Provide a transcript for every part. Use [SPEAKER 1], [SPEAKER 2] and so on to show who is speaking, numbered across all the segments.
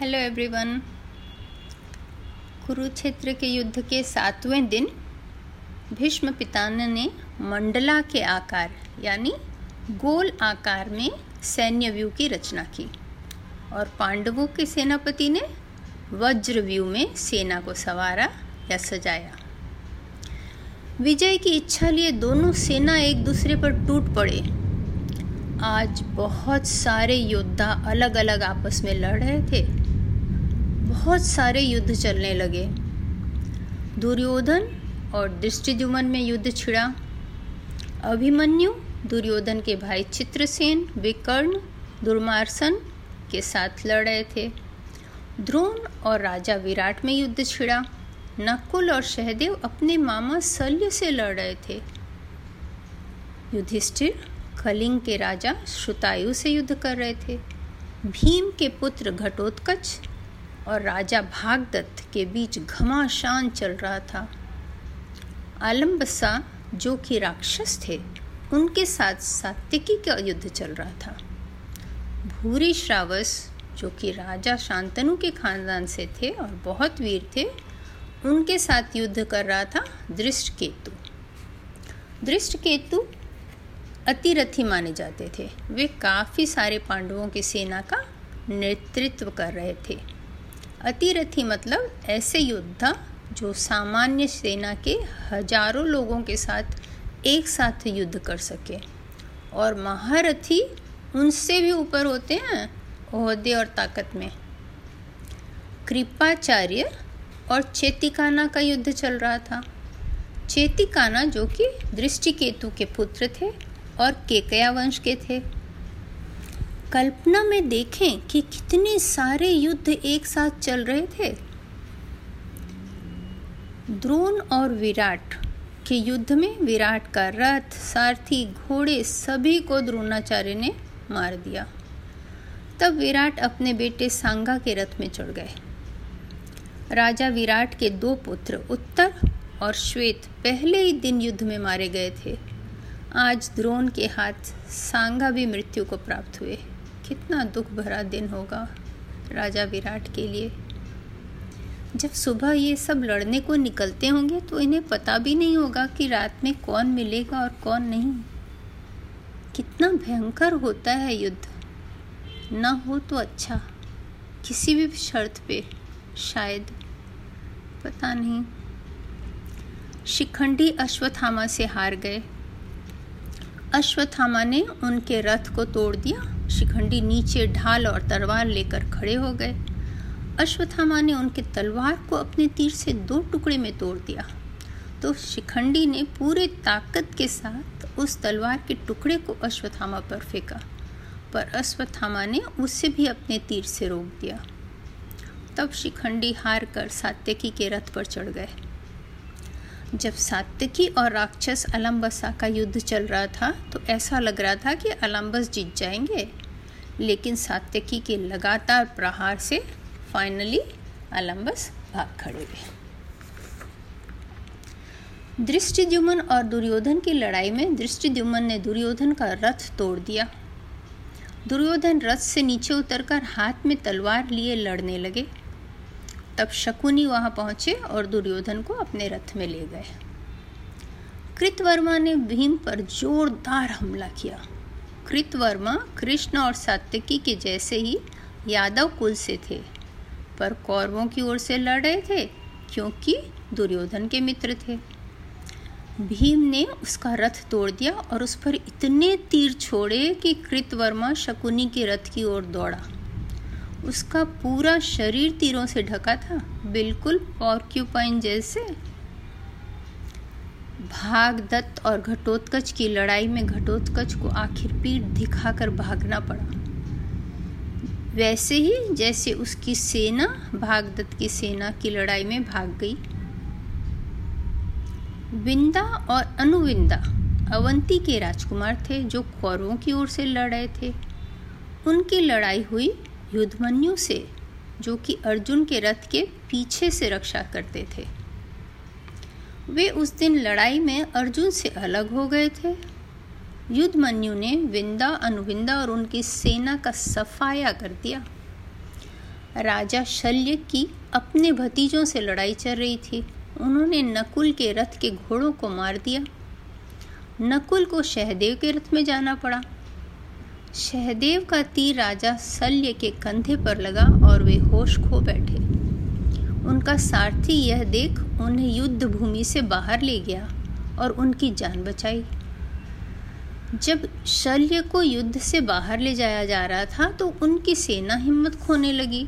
[SPEAKER 1] Hello everyone Kurukshetra के युद्ध के सातवें दिन भीष्म पितामह ने मंडला के आकार, यानी गोल आकार में सैन्य व्यू की रचना की। और पांडवों के सेनापति ने वज्र व्यू में सेना को सवारा या सजाया। विजय की इच्छा लिए दोनों सेना एक दूसरे पर टूट पड़े। आज बहुत सारे योद्धा अलग अलग आपस में लड़ रहे थे। बहुत सारे युद्ध चलने लगे। दुर्योधन और दृष्टिजुमन में युद्ध छिड़ा। अभिमन्यु, दुर्योधन के भाई चित्रसेन, विकर्ण, दुर्मार्सन के साथ लड़ रहे थे। द्रोण और राजा विराट में युद्ध छिड़ा। नकुल और सहदेव अपने मामा शल्य से लड़ रहे थे। युधिष्ठिर, कलिंग के राजा श्रुतायु से युद्ध कर रहे थे। भीम के पुत्र घटोत्कच और राजा भागदत्त के बीच घमाशान चल रहा था। आलम्बसा, जो कि राक्षस थे, उनके साथ सात्विकी का युद्ध चल रहा था। भूरी श्रावस, जो कि राजा शांतनु के खानदान से थे और बहुत वीर थे, उनके साथ युद्ध कर रहा था दृष्ट केतु दृष्ट केतु अतिरथी माने जाते थे। वे काफ़ी सारे पांडवों की सेना का नेतृत्व कर रहे थे। अतिरथी मतलब ऐसे योद्धा जो सामान्य सेना के हज़ारों लोगों के साथ एक साथ युद्ध कर सके। और महारथी उनसे भी ऊपर होते हैं ओहदे और ताकत में। कृपाचार्य और चेतिकाना का युद्ध चल रहा था। चेतिकाना जो कि दृष्टिकेतु के पुत्र थे और केकया वंश के थे। कल्पना में देखें कि कितने सारे युद्ध एक साथ चल रहे थे। द्रोण और विराट के युद्ध में विराट का रथ, सारथी, घोड़े सभी को द्रोणाचार्य ने मार दिया। तब विराट अपने बेटे सांगा के रथ में चढ़ गए। राजा विराट के दो पुत्र उत्तर और श्वेत पहले ही दिन युद्ध में मारे गए थे। आज द्रोण के हाथ सांगा भी मृत्यु को प्राप्त हुए। कितना दुख भरा दिन होगा राजा विराट के लिए। जब सुबह ये सब लड़ने को निकलते होंगे तो इन्हें पता भी नहीं होगा कि रात में कौन मिलेगा और कौन नहीं। कितना भयंकर होता है युद्ध। ना हो तो अच्छा किसी भी शर्त पे, शायद। पता नहीं। शिखंडी अश्वत्थामा से हार गए। अश्वत्थामा ने उनके रथ को तोड़ दिया शिखंडी नीचे ढाल और तलवार लेकर खड़े हो गए। अश्वत्थामा ने उनके तलवार को अपने तीर से दो टुकड़े में तोड़ दिया। तो शिखंडी ने पूरे ताकत के साथ उस तलवार के टुकड़े को अश्वत्थामा पर फेंका, पर अश्वत्थामा ने उसे भी अपने तीर से रोक दिया। तब शिखंडी हार कर सात्यकी के रथ पर चढ़ गए। जब सात्यकी और राक्षस अलम्बसा का युद्ध चल रहा था तो ऐसा लग रहा था कि अलम्बस जीत जाएँगे। लेकिन सात्यकी के लगातार प्रहार से फाइनली अलम्बस भाग खड़े हुए। दृष्टिद्युमन और दुर्योधन की लड़ाई में दृष्टिद्युमन ने दुर्योधन का रथ तोड़ दिया। दुर्योधन रथ से नीचे उतरकर हाथ में तलवार लिए लड़ने लगे। तब शकुनी वहाँ पहुँचे और दुर्योधन को अपने रथ में ले गए। कृतवर्मा ने भीम पर जोरदार हमला किया। कृतवर्मा कृष्ण और सात्यकी के जैसे ही यादव कुल से थे, पर कौरवों की ओर से लड़ रहे थे क्योंकि दुर्योधन के मित्र थे। भीम ने उसका रथ तोड़ दिया और उस पर इतने तीर छोड़े कि कृतवर्मा शकुनी के रथ की ओर दौड़ा। उसका पूरा शरीर तीरों से ढका था, बिल्कुल पॉर्क्यूपाइन जैसे। भागदत्त और घटोत्कच की लड़ाई में घटोत्कच को आखिर पीठ दिखाकर भागना पड़ा। वैसे ही जैसे उसकी सेना, भागदत्त की सेना की लड़ाई में भाग गई। विंदा और अनुविंदा अवंती के राजकुमार थे जो कौरवों की ओर से लड़ रहे थे। उनकी लड़ाई हुई युद्धमन्यु से, जो कि अर्जुन के रथ के पीछे से रक्षा करते थे। वे उस दिन लड़ाई में अर्जुन से अलग हो गए थे। युद्धमन्यु ने विंदा, अनुविंदा और उनकी सेना का सफाया कर दिया। राजा शल्य की अपने भतीजों से लड़ाई चल रही थी। उन्होंने नकुल के रथ के घोड़ों को मार दिया। नकुल को सहदेव के रथ में जाना पड़ा। सहदेव का तीर राजा शल्य के कंधे पर लगा और वे होश खो बैठे। उनका सारथी यह देख उन्हें युद्ध भूमि से बाहर ले गया और उनकी जान बचाई। जब शल्य को युद्ध से बाहर ले जाया जा रहा था तो उनकी सेना हिम्मत खोने लगी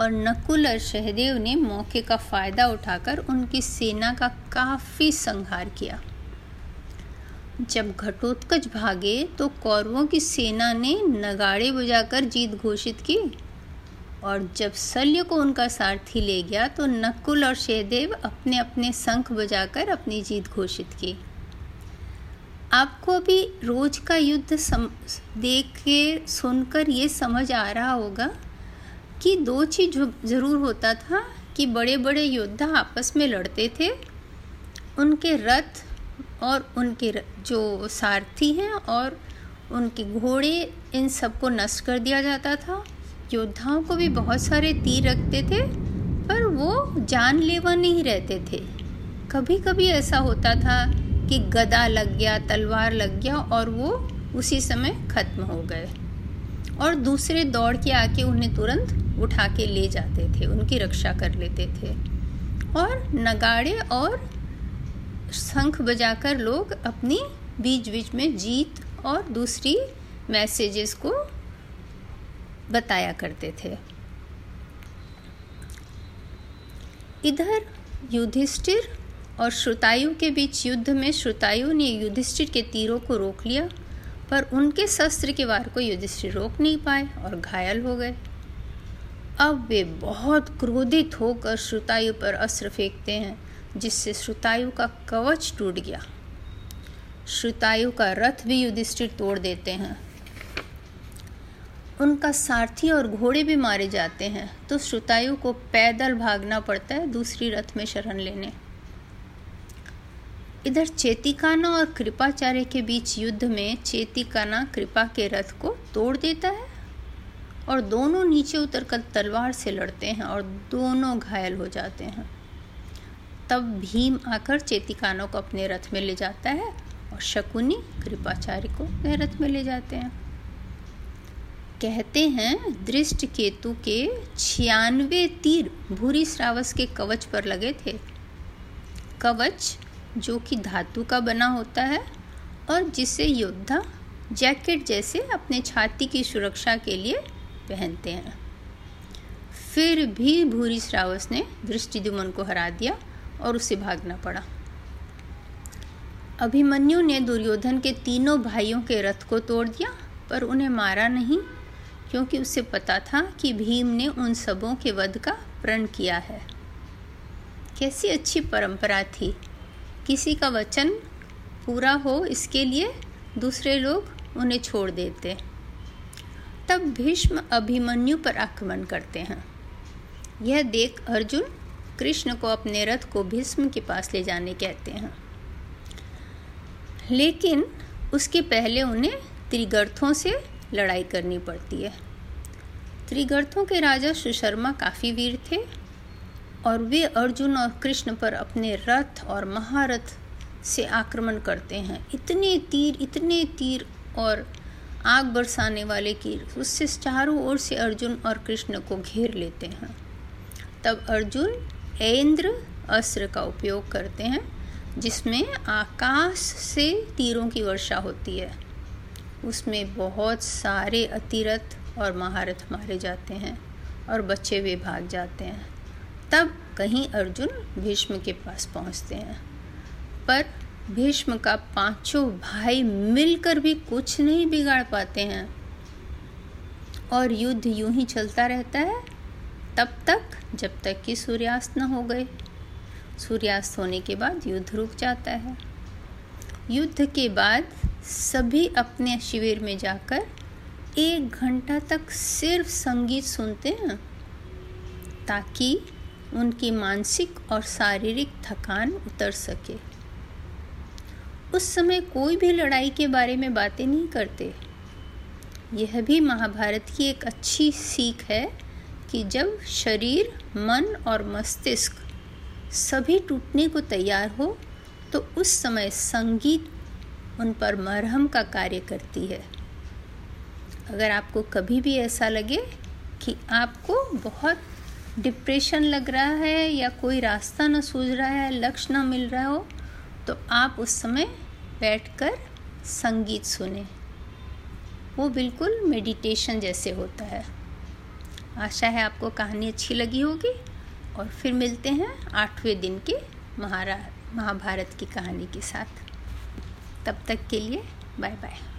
[SPEAKER 1] और नकुल और सहदेव ने मौके का फ़ायदा उठाकर उनकी सेना का काफ़ी संहार किया। जब घटोत्कच भागे तो कौरवों की सेना ने नगाड़े बजाकर जीत घोषित की। और जब शल्य को उनका सारथी ले गया तो नकुल और सहदेव अपने अपने शंख बजाकर अपनी जीत घोषित की। आपको अभी रोज का युद्ध सम, देख के सुनकर ये समझ आ रहा होगा कि दो चीज़ ज़रूर होता था कि बड़े बड़े योद्धा आपस में लड़ते थे। उनके रथ और उनके जो सारथी हैं और उनके घोड़े, इन सबको नष्ट कर दिया जाता था। योद्धाओं को भी बहुत सारे तीर रखते थे, पर वो जानलेवा नहीं रहते थे। कभी कभी ऐसा होता था कि गदा लग गया, तलवार लग गया और वो उसी समय खत्म हो गए और दूसरे दौड़ के आके उन्हें तुरंत उठा के ले जाते थे, उनकी रक्षा कर लेते थे। और नगाड़े और शंख बजाकर लोग अपनी बीच बीच में जीत और दूसरी मैसेजेस को बताया करते थे। इधर युधिष्ठिर और श्रुतायु के बीच युद्ध में श्रुतायु ने युधिष्ठिर के तीरों को रोक लिया, पर उनके शस्त्र के वार को युधिष्ठिर रोक नहीं पाए और घायल हो गए। अब वे बहुत क्रोधित होकर श्रुतायु पर अस्त्र फेंकते हैं। जिससे श्रुतायु का कवच टूट गया। श्रुतायु का रथ भी युधिष्ठिर तोड़ देते हैं। उनका सारथी और घोड़े भी मारे जाते हैं तो श्रुतायु को पैदल भागना पड़ता है दूसरी रथ में शरण लेने। इधर चेतिकाना और कृपाचार्य के बीच युद्ध में चेतिकाना कृपा के रथ को तोड़ देता है और दोनों नीचे उतरकर तलवार से लड़ते हैं और दोनों घायल हो जाते हैं। तब भीम आकर चेतिकानों को अपने रथ में ले जाता है और शकुनी कृपाचार्य को अपने रथ में ले जाते हैं। कहते हैं, दृष्ट केतु के छियानवे तीर भूरी श्रावस के कवच पर लगे थे। कवच, जो कि धातु का बना होता है और जिसे योद्धा जैकेट जैसे अपने छाती की सुरक्षा के लिए पहनते हैं। फिर भी भूरी श्रावस ने दृष्टिदुमन को हरा दिया और उसे भागना पड़ा। अभिमन्यु ने दुर्योधन के तीनों भाइयों के रथ को तोड़ दिया, पर उन्हें मारा नहीं, क्योंकि उसे पता था कि भीम ने उन सबों के वध का प्रण किया है। कैसी अच्छी परंपरा थी। किसी का वचन पूरा हो, इसके लिए दूसरे लोग उन्हें छोड़ देते। तब भीष्म अभिमन्यु पर आक्रमण करते हैं। यह देख अर्जुन कृष्ण को अपने रथ को भीष्म के पास ले जाने कहते हैं। लेकिन उसके पहले उन्हें त्रिगर्थों से लड़ाई करनी पड़ती है। त्रिगर्थों के राजा सुशर्मा काफ़ी वीर थे और वे अर्जुन और कृष्ण पर अपने रथ और महारथ से आक्रमण करते हैं। इतने तीर इतने तीर और आग बरसाने वाले तीर, उससे चारों ओर से अर्जुन और कृष्ण को घेर लेते हैं। तब अर्जुन ऐन्द्र अस्त्र का उपयोग करते हैं, जिसमें आकाश से तीरों की वर्षा होती है। उसमें बहुत सारे अतिरथ और महारथ मारे जाते हैं और बच्चे वे भाग जाते हैं। तब कहीं अर्जुन भीष्म के पास पहुँचते हैं। पर भीष्म का पाँचों भाई मिलकर भी कुछ नहीं बिगाड़ पाते हैं। और युद्ध यूँ ही चलता रहता है तब तक जब तक कि सूर्यास्त न हो गए। सूर्यास्त होने के बाद युद्ध रुक जाता है। युद्ध के बाद सभी अपने शिविर में जाकर एक घंटा तक सिर्फ़ संगीत सुनते हैं, ताकि उनकी मानसिक और शारीरिक थकान उतर सके। उस समय कोई भी लड़ाई के बारे में बातें नहीं करते। यह भी महाभारत की एक अच्छी सीख है कि जब शरीर, मन और मस्तिष्क सभी टूटने को तैयार हो तो उस समय संगीत उन पर मरहम का कार्य करती है। अगर आपको कभी भी ऐसा लगे कि आपको बहुत डिप्रेशन लग रहा है या कोई रास्ता ना सूझ रहा है, लक्ष्य ना मिल रहा हो तो आप उस समय बैठकर संगीत सुने। वो बिल्कुल मेडिटेशन जैसे होता है। आशा है आपको कहानी अच्छी लगी होगी। और फिर मिलते हैं आठवें दिन के महारा, महाभारत की कहानी के साथ। तब तक के लिए बाय बाय